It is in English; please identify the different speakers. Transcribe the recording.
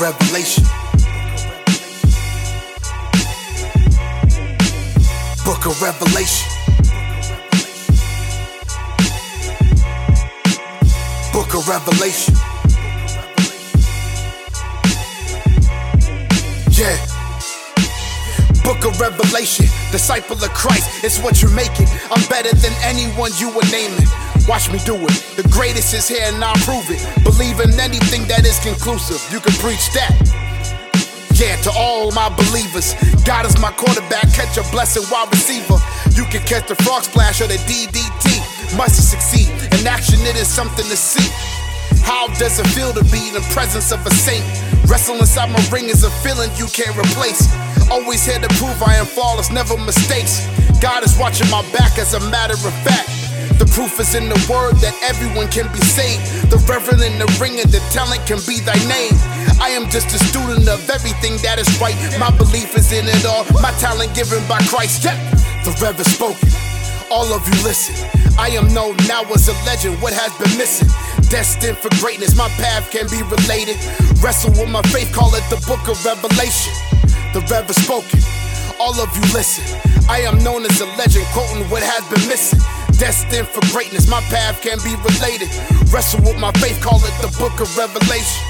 Speaker 1: Revelation. Book of Revelation. Book of Revelation. Yeah. Book of Revelation, disciple of Christ, it's what you're making. I'm better than anyone you were naming. Watch me do it. The greatest is here and I'll prove it. Believe in anything that is conclusive. You can preach that. Yeah, to all my believers. God is my quarterback, catch a blessing while receiver. You can catch the frog splash or the DDT. Must succeed. In action, it is something to see. How does it feel to be in the presence of a saint? Wrestling inside my ring is a feeling you can't replace. Always here to prove I am flawless, never mistakes. God is watching my back as a matter of fact. The proof is in the word that everyone can be saved. The reverend in the ring and the talent can be thy name. I am just a student of everything that is right. My belief is in it all. My talent given by Christ. Yeah, the reverend spoken. All of you listen. I am known now as a legend. What has been missing? Destined for greatness. My path can be related. Wrestle with my faith. Call it the book of Revelation. The reverend spoken. All of you listen. I am known as a legend, quoting what has been missing. Destined for greatness, my path can be related. Wrestle with my faith, call it the book of Revelation.